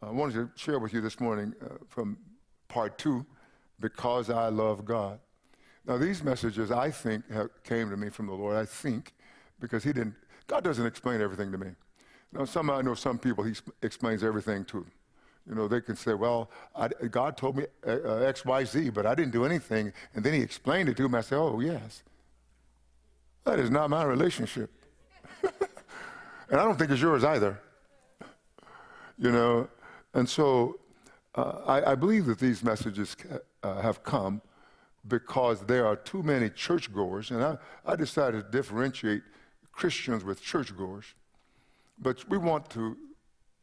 I wanted to share with you this morning uh, from part two, Because I Love God. Now, these messages, I think, have, came to me from the Lord. I think, because He didn't, God doesn't explain everything to me. Now, some, I know some people He explains everything to. You know, they can say, well, I, God told me uh, uh X, Y, Z, but I didn't do anything. And then He explained it to me. I say, oh, yes. That is not my relationship. and I don't think it's yours either. You know, and so uh, I, I, believe that these messages uh, have come because there are too many churchgoers, and I, I decided to differentiate Christians with churchgoers. But we want to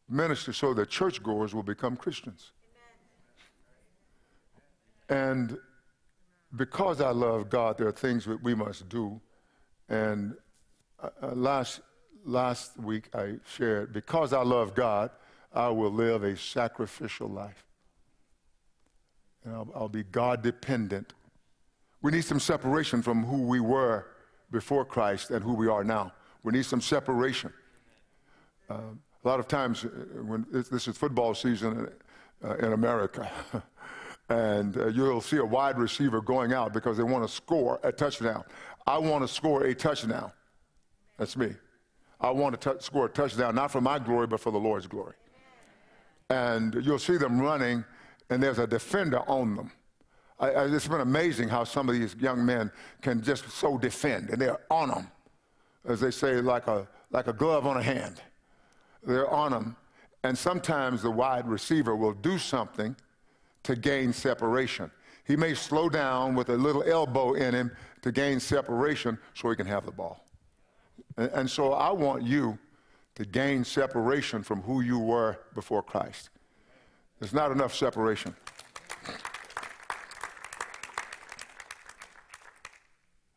minister so that churchgoers will become Christians. And because I love God, there are things that we must do. And uh, uh last, last week I shared, because I love God, I will live a sacrificial life. And I'll, I'll be God dependent. We need some separation from who we were before Christ and who we are now. We need some separation. Uh, a lot of times, uh, when this is football season uh, in America, and uh, you'll see a wide receiver going out because they want to score a touchdown. I want to score a touchdown. That's me. I want to t- score a touchdown, not for my glory, but for the Lord's glory and you'll see them running, and there's a defender on them. I, I, it's been amazing how some of these young men can just so defend, and they're on them, as they say, like a, like a glove on a hand. They're on them. And sometimes the wide receiver will do something to gain separation. He may slow down with a little elbow in him to gain separation so he can have the ball. And, and so I want you to gain separation from who you were before Christ. There's not enough separation.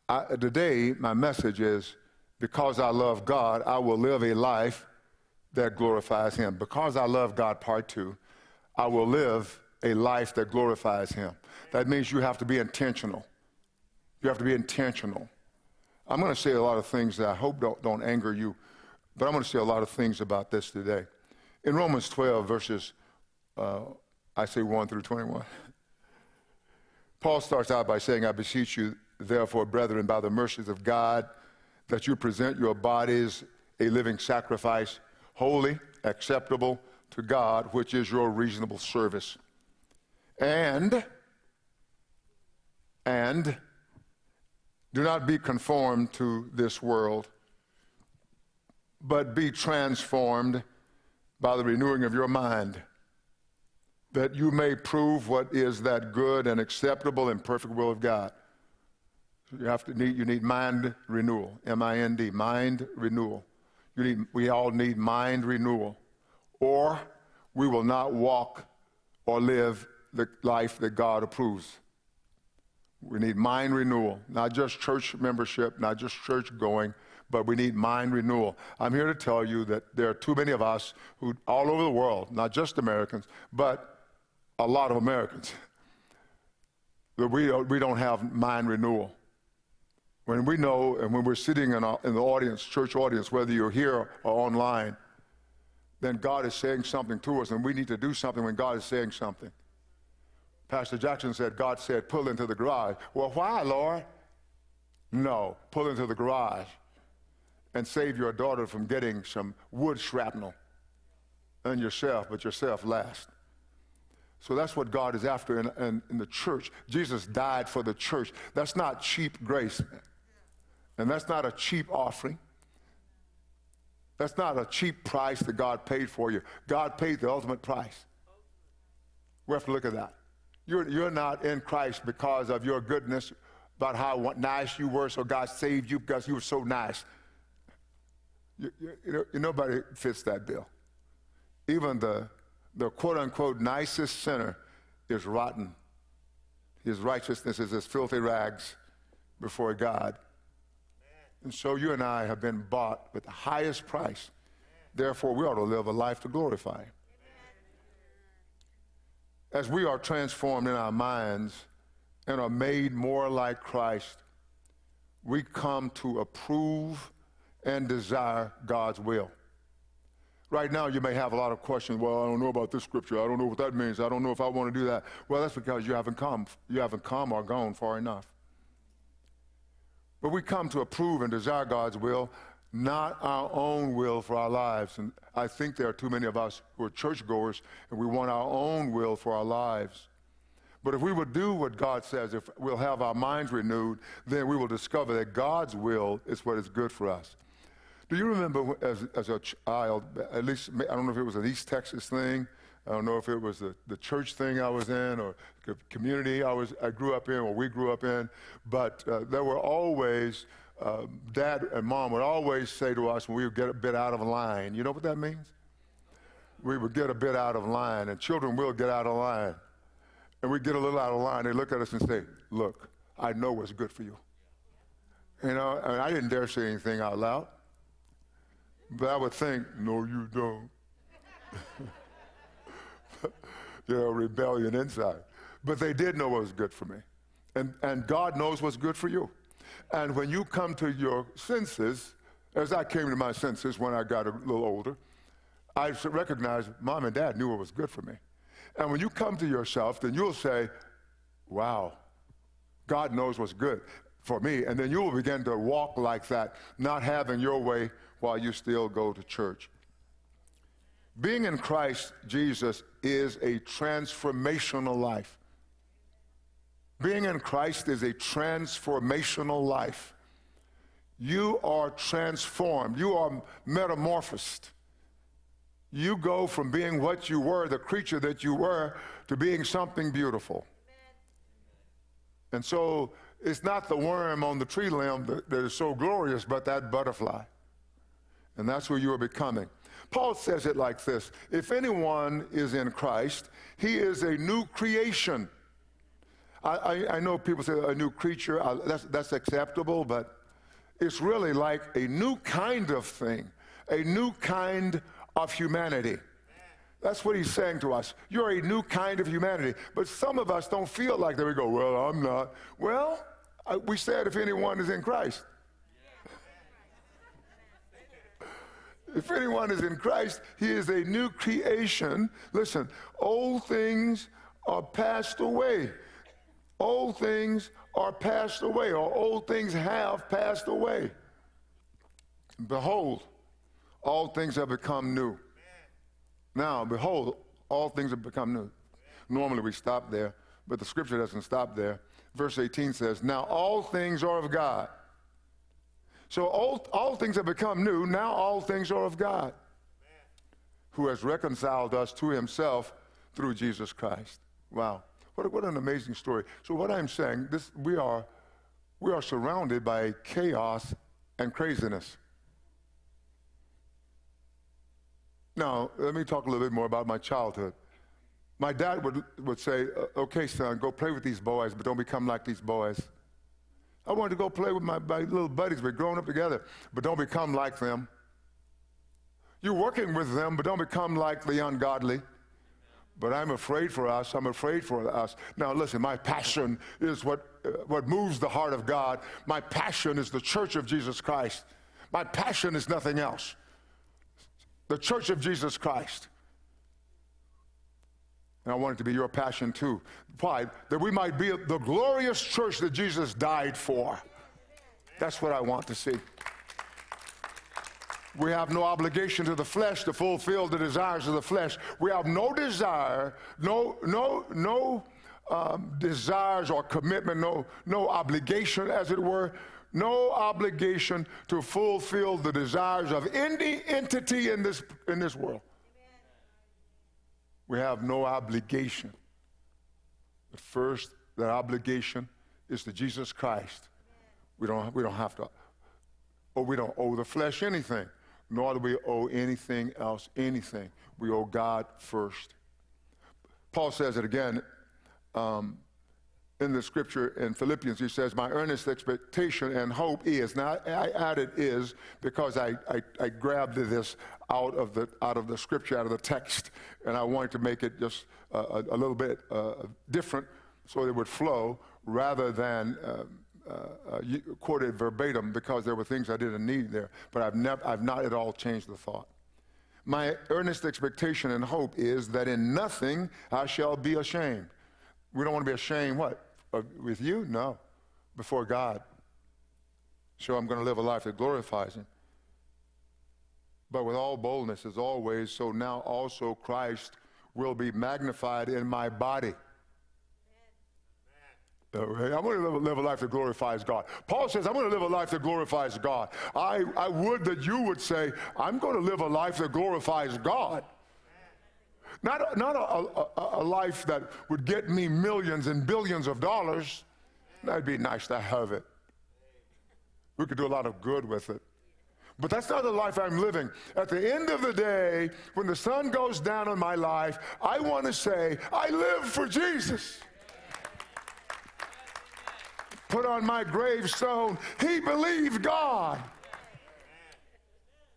I, today, my message is because I love God, I will live a life that glorifies Him. Because I love God, part two, I will live a life that glorifies Him. That means you have to be intentional. You have to be intentional. I'm going to say a lot of things that I hope don't, don't anger you but I'm going to say a lot of things about this today. In Romans 12, verses, uh, I say 1 through 21, Paul starts out by saying, I beseech you, therefore, brethren, by the mercies of God, that you present your bodies a living sacrifice, holy, acceptable to God, which is your reasonable service. And, and, do not be conformed to this world but be transformed by the renewing of your mind, that you may prove what is that good and acceptable and perfect will of God. You have to need you need mind renewal, M-I-N-D, mind renewal. You need we all need mind renewal, or we will not walk or live the life that God approves. We need mind renewal, not just church membership, not just church going but we need mind renewal. I'm here to tell you that there are too many of us who, all over the world, not just Americans, but a lot of Americans, that we, we don't have mind renewal. When we know, and when we're sitting in, a, in the audience, church audience, whether you're here or online, then God is saying something to us, and we need to do something when God is saying something. Pastor Jackson said, God said, pull into the garage. Well, why, Lord? No, pull into the garage and save your daughter from getting some wood shrapnel and yourself, but yourself last. So that's what God is after in, in, in, the church. Jesus died for the church. That's not cheap grace. And that's not a cheap offering. That's not a cheap price that God paid for you. God paid the ultimate price. We have to look at that. You're, you're not in Christ because of your goodness, about how nice you were, so God saved you because you were so nice. You, you, you, nobody fits that bill. Even the, the quote unquote nicest sinner is rotten. His righteousness is as filthy rags before God. And so you and I have been bought with the highest price. Therefore, we ought to live a life to glorify Him. As we are transformed in our minds and are made more like Christ, we come to approve and desire God's will. Right now, you may have a lot of questions. Well, I don't know about this scripture. I don't know what that means. I don't know if I want to do that. Well, that's because you haven't come. You haven't come or gone far enough. But we come to approve and desire God's will, not our own will for our lives. And I think there are too many of us who are churchgoers and we want our own will for our lives. But if we would do what God says, if we'll have our minds renewed, then we will discover that God's will is what is good for us. Do you remember as, as a child, at least, I don't know if it was an East Texas thing, I don't know if it was the, the church thing I was in or the community I, was, I grew up in or we grew up in, but uh, there were always, uh, dad and mom would always say to us when we would get a bit out of line, you know what that means? We would get a bit out of line, and children will get out of line and we get a little out of line, they look at us and say, Look, I know what's good for you. You know, I, I didn't dare say anything out loud, but I would think, No, you don't. you know, rebellion inside. But they did know what was good for me. And, and God knows what's good for you. And when you come to your senses, as I came to my senses when I got a little older, I recognized mom and dad knew what was good for me. And when you come to yourself, then you'll say, wow, God knows what's good for me. And then you will begin to walk like that, not having your way while you still go to church. Being in Christ Jesus is a transformational life. Being in Christ is a transformational life. You are transformed, you are metamorphosed you go from being what you were, the creature that you were, to being something beautiful. And so it's not the worm on the tree limb that, that is so glorious, but that butterfly. And that's who you are becoming. Paul says it like this If anyone is in Christ, he is a new creation. I, I, I know people say a new creature, uh, that's, that's acceptable, but it's really like a new kind of thing, a new kind of humanity. That's what he's saying to us. You're a new kind of humanity. But some of us don't feel like that. We go, well, I'm not. Well, we said if anyone is in Christ. If anyone is in Christ, he is a new creation. Listen, old things are passed away. Old things are passed away, or old things have passed away. Behold, all things have become new. Now, behold, all things have become new. Normally we stop there, but the scripture doesn't stop there. Verse 18 says, Now all things are of God. So all, all things have become new. Now all things are of God, who has reconciled us to himself through Jesus Christ. Wow. What, what an amazing story. So what I'm saying, this, we, are, we are surrounded by chaos and craziness. Now, let me talk a little bit more about my childhood. My dad would, would say, okay, son, go play with these boys, but don't become like these boys. I wanted to go play with my, little buddies. We're growing up together, but don't become like them. You're working with them, but don't become like the ungodly. But I'm afraid for us. I'm afraid for us. Now, listen, my passion is what, uh, what moves the heart of God. My passion is the church of Jesus Christ. My passion is nothing else the church of Jesus Christ. And I want it to be your passion too. Why? That we might be the glorious church that Jesus died for. That's what I want to see. We have no obligation to the flesh to fulfill the desires of the flesh. We have no desire, no, no, no um, desires or commitment, no, no obligation, as it were, no obligation to fulfill the desires of any entity in this, in this world. We have no obligation. But first, that obligation is to Jesus Christ. We don't, we don't have to, or we don't owe the flesh anything, nor do we owe anything else anything. We owe God first. Paul says it again. Um, in the scripture in Philippians, he says, My earnest expectation and hope is. Now, I added is because I, I, I, grabbed this out of, the, out of the scripture, out of the text, and I wanted to make it just a, a little bit uh, different so it would flow rather than uh, uh, uh quoted verbatim because there were things I didn't need there. But I've, never, I've not at all changed the thought. My earnest expectation and hope is that in nothing I shall be ashamed. We don't want to be ashamed, what? With you? No. Before God. So I'm going to live a life that glorifies Him. But with all boldness, as always, so now also Christ will be magnified in my body. I'm going to live, live, a life that glorifies God. Paul says, I'm going to live a life that glorifies God. I, I would that you would say, I'm going to live a life that glorifies God. Not, not a, a, a life that would get me millions and billions of dollars. That'd be nice to have it. We could do a lot of good with it. But that's not the life I'm living. At the end of the day, when the sun goes down on my life, I want to say, I live for Jesus. Put on my gravestone, he believed God.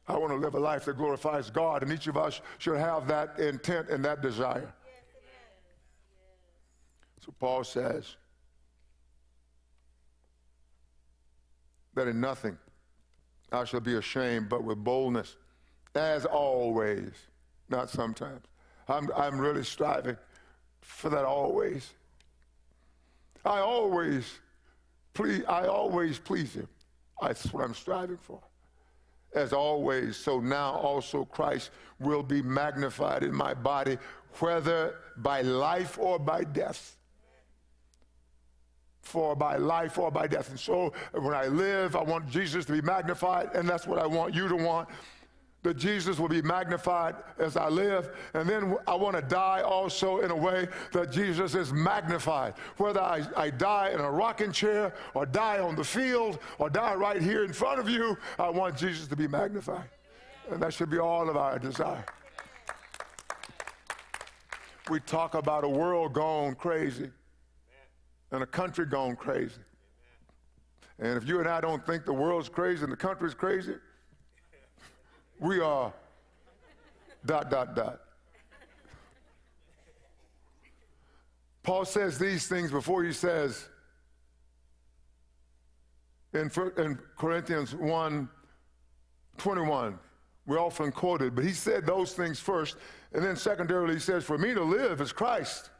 I want to live a life that glorifies God, and each of us should have that intent and that desire. So Paul says that in nothing I shall be ashamed, but with boldness, as always, not sometimes. I'm, I'm really striving for that always. I always please, I always please him. That's what I'm striving for. As always, so now also Christ will be magnified in my body, whether by life or by death for by life or by death. And so when I live, I want Jesus to be magnified, and that's what I want you to want. That Jesus will be magnified as I live. And then I want to die also in a way that Jesus is magnified. Whether I, I die in a rocking chair or die on the field or die right here in front of you, I want Jesus to be magnified. And that should be all of our desire. We talk about a world gone crazy and a country gone crazy. And if you and I don't think the world's crazy and the country's crazy, we are dot, dot, dot. Paul says these things before he says in, in Corinthians 1 21, we often quoted, but he said those things first, and then secondarily he says, For me to live is Christ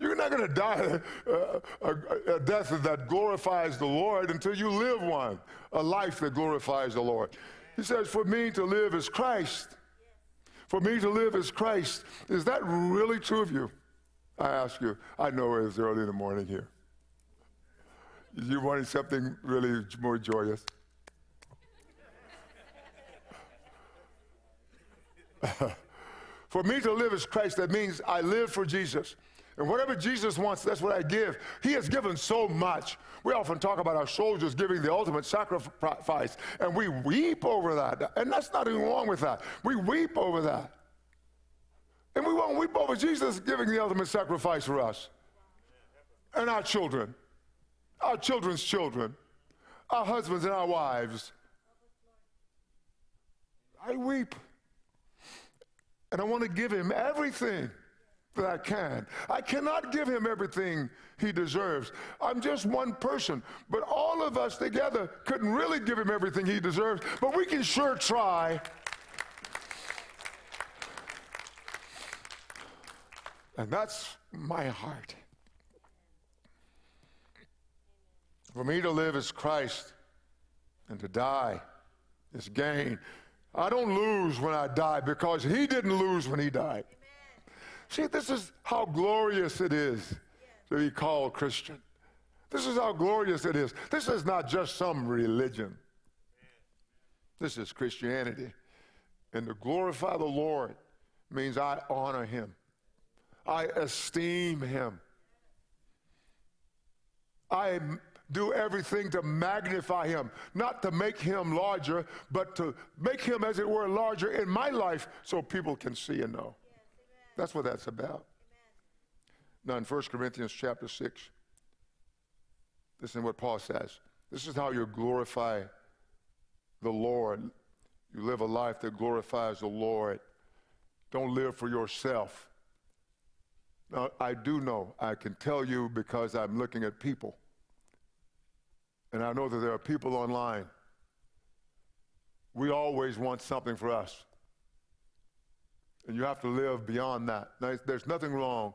you're not going to die a, a, a death that glorifies the Lord until you live one, a life that glorifies the Lord. He says, For me to live is Christ. For me to live is Christ. Is that really true of you? I ask you. I know it's early in the morning here. You wanted something really more joyous? for me to live is Christ. That means I live for Jesus. And whatever Jesus wants, that's what I give. He has given so much. We often talk about our soldiers giving the ultimate sacrifice, and we weep over that. And that's not even wrong with that. We weep over that. And we won't weep over Jesus giving the ultimate sacrifice for us and our children, our children's children, our husbands and our wives. I weep. And I want to give him everything that I can. I cannot give him everything he deserves. I'm just one person, but all of us together couldn't really give him everything he deserves, but we can sure try. And that's my heart. For me to live is Christ, and to die is gain. I don't lose when I die because he didn't lose when he died. See, this is how glorious it is to be called Christian. This is how glorious it is. This is not just some religion. This is Christianity. And to glorify the Lord means I honor him. I esteem him. I do everything to magnify him, not to make him larger, but to make him, as it were, larger in my life so people can see and know. That's what that's about. Now, in 1 Corinthians chapter 6, listen to what Paul says. This is how you glorify the Lord. You live a life that glorifies the Lord. Don't live for yourself. Now, I do know, I can tell you because I'm looking at people. And I know that there are people online. We always want something for us. And you have to live beyond that. Now, there's nothing wrong,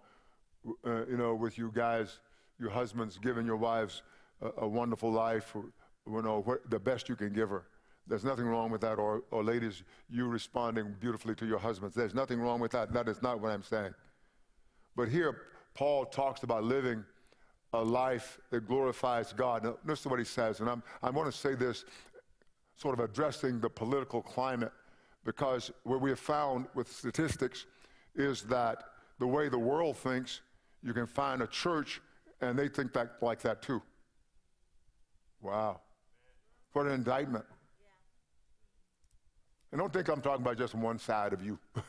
uh, you know, with you guys, your husbands giving your wives a, a wonderful life, or, you know, the best you can give her. There's nothing wrong with that. Or, or ladies, you responding beautifully to your husbands. There's nothing wrong with that. That is not what I'm saying. But here, Paul talks about living a life that glorifies God. Now, to what he says, and I'm, I want to say this sort of addressing the political climate because what we have found with statistics is that the way the world thinks, you can find a church and they think that like that too. Wow. What an indictment. And don't think I'm talking about just one side of you.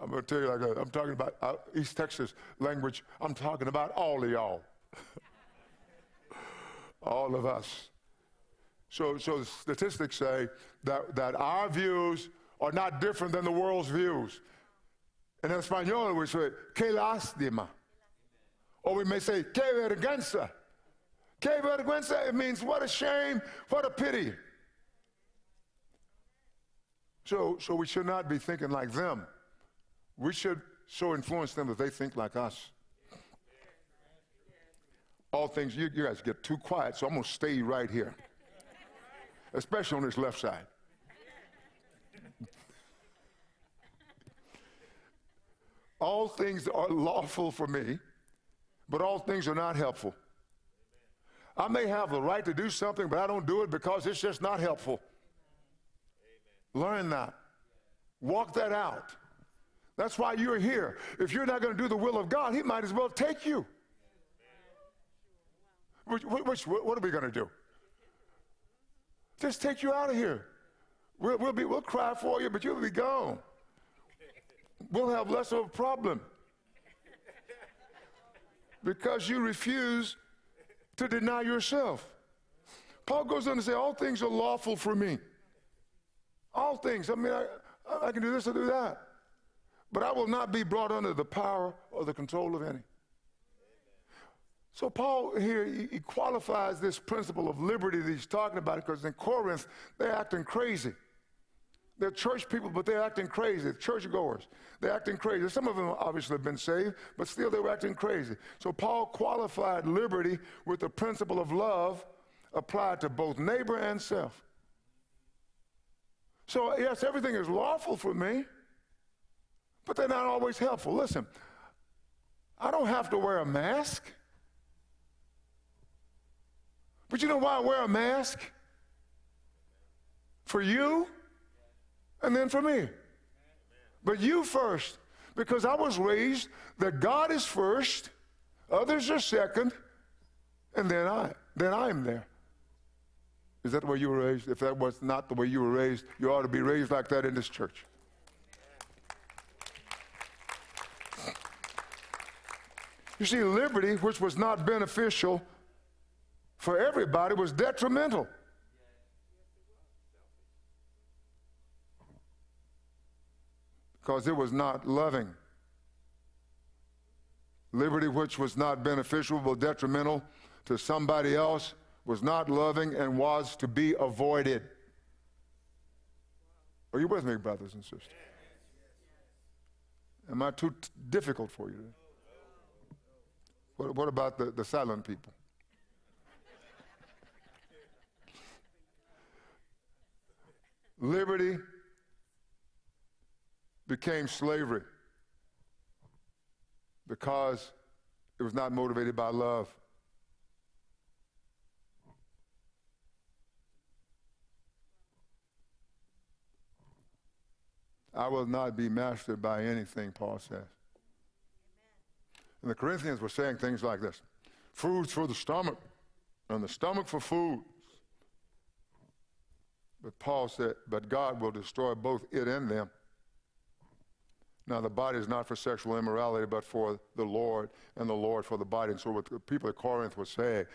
I'm going to tell you like i am talking about uh, East Texas language. I'm talking about all of y'all. all of us. So, so statistics say that, that our views are not different than the world's views. In Espanol, we say, que lástima. Or we may say, que vergüenza. Que vergüenza, it means what a shame, what a pity. So, so we should not be thinking like them. We should so influence them that they think like us. All things, you, you guys get too quiet, so I'm going to stay right here, especially on this left side. all things are lawful for me, but all things are not helpful. I may have the right to do something, but I don't do it because it's just not helpful. Learn that. Walk that out. That's why you're here. If you're not going to do the will of God, He might as well take you. Which, which, what are we going to do? Just take you out of here. We'll, we'll, be, we'll cry for you, but you'll be gone. We'll have less of a problem because you refuse to deny yourself. Paul goes on to say, All things are lawful for me. All things. I mean, I, I can do this or do that. But I will not be brought under the power or the control of any. So Paul here he, qualifies this principle of liberty that he's talking about because in Corinth they're acting crazy. They're church people, but they're acting crazy. Churchgoers, they're acting crazy. Some of them obviously have been saved, but still they were acting crazy. So Paul qualified liberty with the principle of love applied to both neighbor and self. So, yes, everything is lawful for me, but they're not always helpful. Listen, I don't have to wear a mask. But you know why I wear a mask? For you and then for me. But you first, because I was raised that God is first, others are second, and then I. Then I'm there. Is that the way you were raised? If that was not the way you were raised, you ought to be raised like that in this church. You see, liberty, which was not beneficial for everybody, was detrimental. Because it was not loving. Liberty, which was not beneficial, but detrimental to somebody else, was not loving and was to be avoided. Are you with me, brothers and sisters? Am I too t- difficult for you? What, what about the, the silent people? Liberty became slavery because it was not motivated by love. I will not be mastered by anything, Paul says. Amen. And the Corinthians were saying things like this Food's for the stomach, and the stomach for food. But Paul said, But God will destroy both it and them. Now, the body is not for sexual immorality, but for the Lord, and the Lord for the body. And so, what the people at Corinth were saying,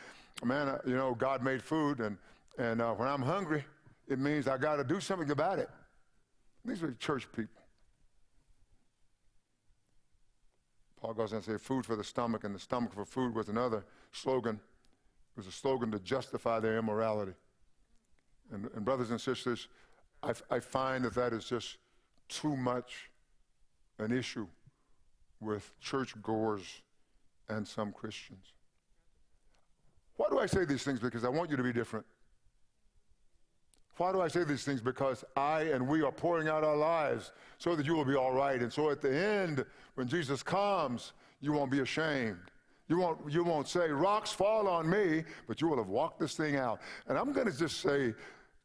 man, uh, you know, God made food, and, and uh, when I'm hungry, it means I got to do something about it. These are church people. Paul goes on and says, food for the stomach, and the stomach for food was another slogan. It was a slogan to justify their immorality. And, and brothers and sisters, I, I find that that is just too much an issue with churchgoers and some Christians. Why do I say these things? Because I want you to be different. Why do I say these things? Because I and we are pouring out our lives so that you will be all right. And so at the end, when Jesus comes, you won't be ashamed. You won't, you won't say, rocks fall on me, but you will have walked this thing out. And I'm going to just say,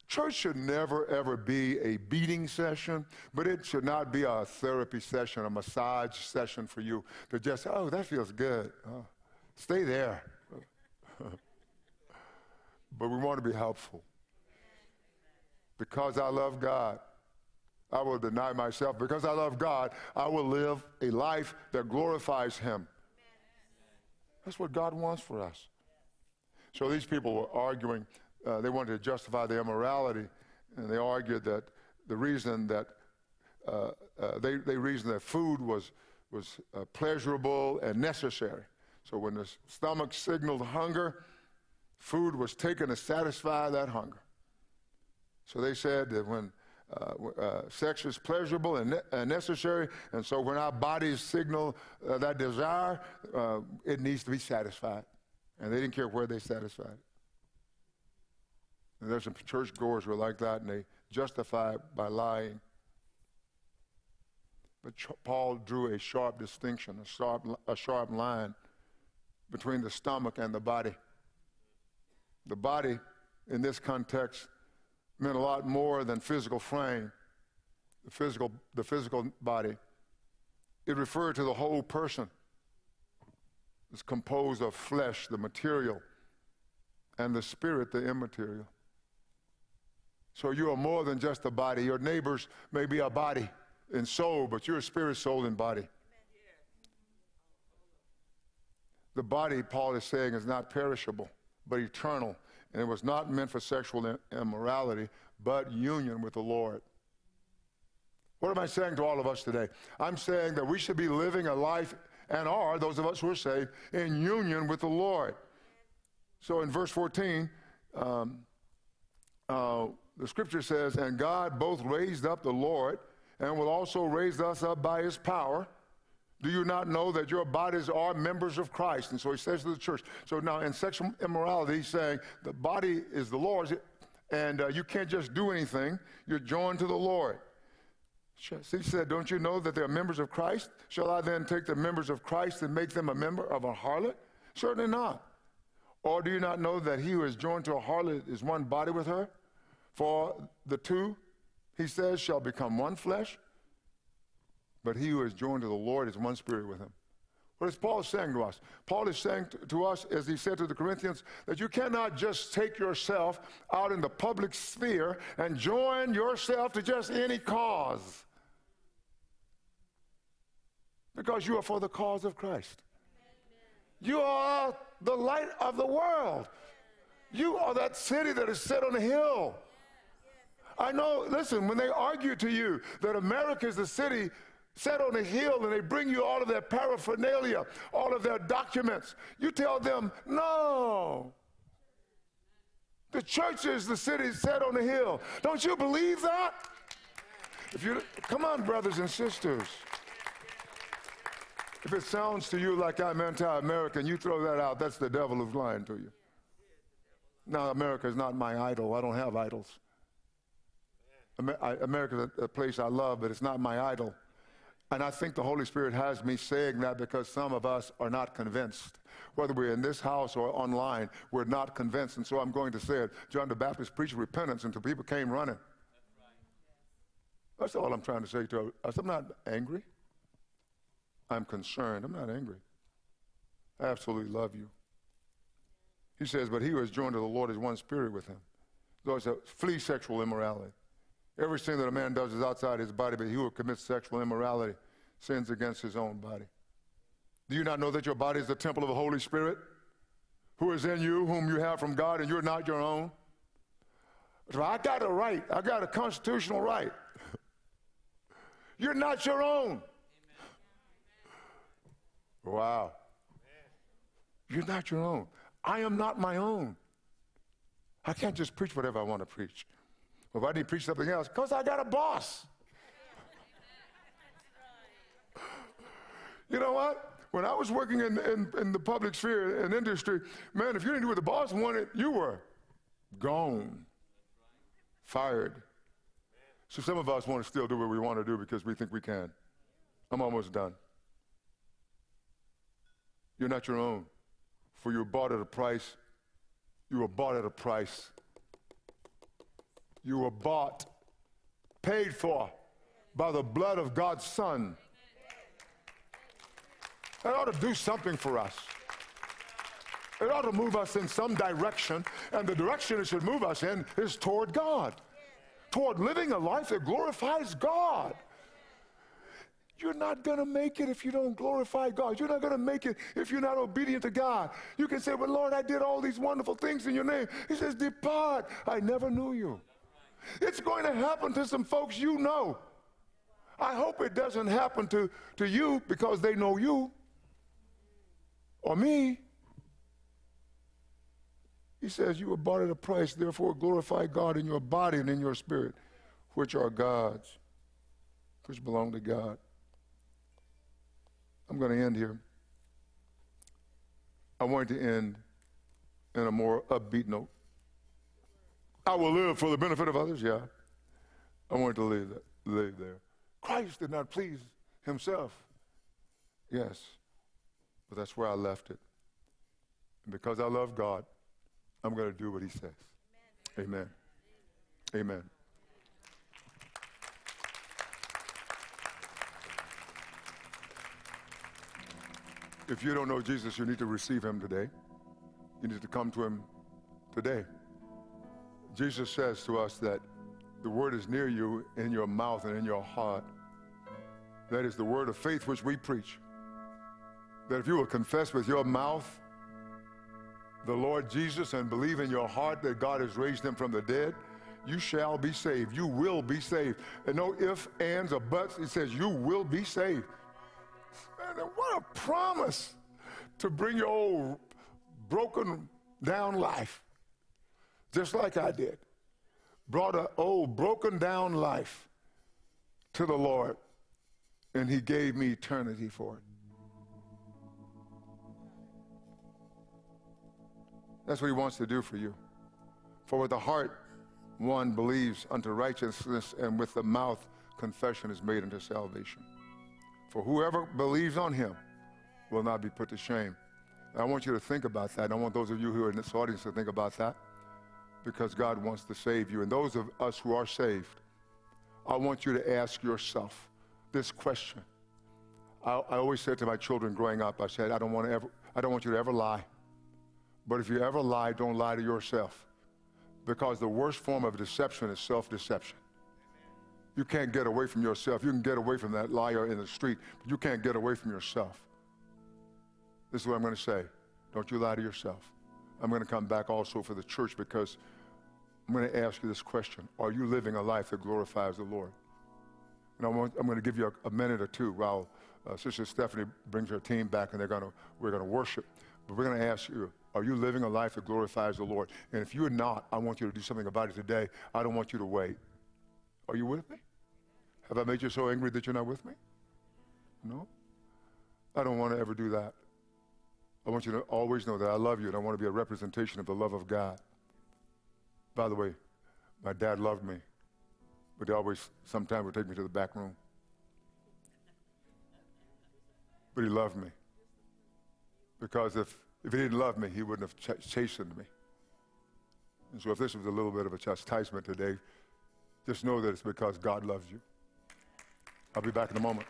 church should never, ever be a beating session, but it should not be a therapy session, a massage session for you to just, oh, that feels good. Oh, stay there. but we want to be helpful. Because I love God, I will deny myself. Because I love God, I will live a life that glorifies Him. That's what God wants for us. So these people were arguing, uh, they wanted to justify the immorality, and they argued that the reason that uh, uh, they, they reasoned that food was, was uh, pleasurable and necessary. So when the stomach signaled hunger, food was taken to satisfy that hunger. So they said that when uh, uh, sex is pleasurable and, ne- necessary, and so when our bodies signal that desire, it needs to be satisfied. And they didn't care where they satisfied it. And there's some churchgoers who are like that, and they justify it by lying. But Ch- Paul drew a sharp distinction, a sharp, a sharp line between the stomach and the body. The body, in this context, meant a lot more than physical frame, the physical, the physical body. It referred to the whole person. It's composed of flesh, the material, and the spirit, the immaterial. So you are more than just a body. Your neighbors may be a body and soul, but you're a spirit, soul, and body. The body, Paul is saying, is not perishable, but eternal and it was not meant for sexual immorality, but union with the Lord. What am I saying to all of us today? I'm saying that we should be living a life, and are, those of us who are saved, in union with the Lord. So in verse 14, um, uh, the scripture says, And God both raised up the Lord and will also raise us up by his power. Do you not know that your bodies are members of Christ? And so he says to the church. So now in sexual immorality, he's saying the body is the Lord's, and uh, you can't just do anything. You're joined to the Lord. He said, Don't you know that they're members of Christ? Shall I then take the members of Christ and make them a member of a harlot? Certainly not. Or do you not know that he who is joined to a harlot is one body with her? For the two, he says, shall become one flesh. But he who is joined to the Lord is one spirit with him. What is Paul saying to us? Paul is saying to, us, as he said to the Corinthians, that you cannot just take yourself out in the public sphere and join yourself to just any cause. Because you are for the cause of Christ. You are the light of the world. You are that city that is set on a hill. I know, listen, when they argue to you that America is the city set on a hill and they bring you all of their paraphernalia, all of their documents. You tell them, no. The church is the city set on a hill. Don't you believe that? If you come on, brothers and sisters. If it sounds to you like I'm anti-American, you throw that out. That's the devil who's lying to you. Now, America is not my idol. I don't have idols. America is a place I love, but it's not my idol. And I think the Holy Spirit has me saying that because some of us are not convinced. Whether we're in this house or online, we're not convinced. And so I'm going to say it. John the Baptist preached repentance until people came running. That's all I'm trying to say to us. I'm not angry. I'm concerned. I'm not angry. I absolutely love you. He says, but he who is joined to the Lord is one spirit with him. So it's a flee sexual immorality. Everything that a man does is outside his body, but he who commits sexual immorality sins against his own body. Do you not know that your body is the temple of the Holy Spirit, who is in you, whom you have from God, and you're not your own? So I got a right. I got a constitutional right. you're not your own. Wow. You're not your own. I am not my own. I can't just preach whatever I want to preach. Well, if I need to preach something else, because I got a boss. you know what? When I was working in, in, in the public sphere and in industry, man, if you didn't do what the boss wanted, you were gone, fired. So some of us want to still do what we want to do because we think we can. I'm almost done. You're not your own, for you were bought at a price. You were bought at a price. You were bought, paid for by the blood of God's Son. That ought to do something for us. It ought to move us in some direction, and the direction it should move us in is toward God, toward living a life that glorifies God. You're not going to make it if you don't glorify God. You're not going to make it if you're not obedient to God. You can say, But Lord, I did all these wonderful things in your name. He says, Depart. I never knew you. It's going to happen to some folks you know. I hope it doesn't happen to, to you because they know you or me. He says, You were bought at a price, therefore glorify God in your body and in your spirit, which are God's, which belong to God. I'm going to end here. I want to end in a more upbeat note. I will live for the benefit of others, yeah. I want to leave, that, leave there. Christ did not please himself. Yes, but that's where I left it. And because I love God, I'm going to do what he says. Amen. Amen. If you don't know Jesus, you need to receive him today. You need to come to him today. Jesus says to us that the word is near you in your mouth and in your heart. That is the word of faith which we preach. That if you will confess with your mouth the Lord Jesus and believe in your heart that God has raised him from the dead, you shall be saved. You will be saved. And no ifs, ands, or buts. It says you will be saved. Man, what a promise to bring your old broken down life, just like I did. Brought an old oh, broken down life to the Lord, and He gave me eternity for it. That's what He wants to do for you. For with the heart one believes unto righteousness, and with the mouth confession is made unto salvation. For whoever believes on him will not be put to shame. I want you to think about that. I want those of you who are in this audience to think about that because God wants to save you. And those of us who are saved, I want you to ask yourself this question. I, I always said to my children growing up, I said, I don't want to ever, I don't want you to ever lie. But if you ever lie, don't lie to yourself. Because the worst form of deception is self-deception. You can't get away from yourself. You can get away from that liar in the street, but you can't get away from yourself. This is what I'm going to say. Don't you lie to yourself. I'm going to come back also for the church because I'm going to ask you this question Are you living a life that glorifies the Lord? And I I'm going to give you a, a minute or two while uh, Sister Stephanie brings her team back and they're going to, we're going to worship. But we're going to ask you, are you living a life that glorifies the Lord? And if you're not, I want you to do something about it today. I don't want you to wait. Are you with me? Have I made you so angry that you're not with me? No? I don't want to ever do that. I want you to always know that I love you and I want to be a representation of the love of God. By the way, my dad loved me, but he always sometimes would take me to the back room. But he loved me. Because if, if he didn't love me, he wouldn't have ch- chastened me. And so if this was a little bit of a chastisement today, just know that it's because God loves you. I'll be back in a moment.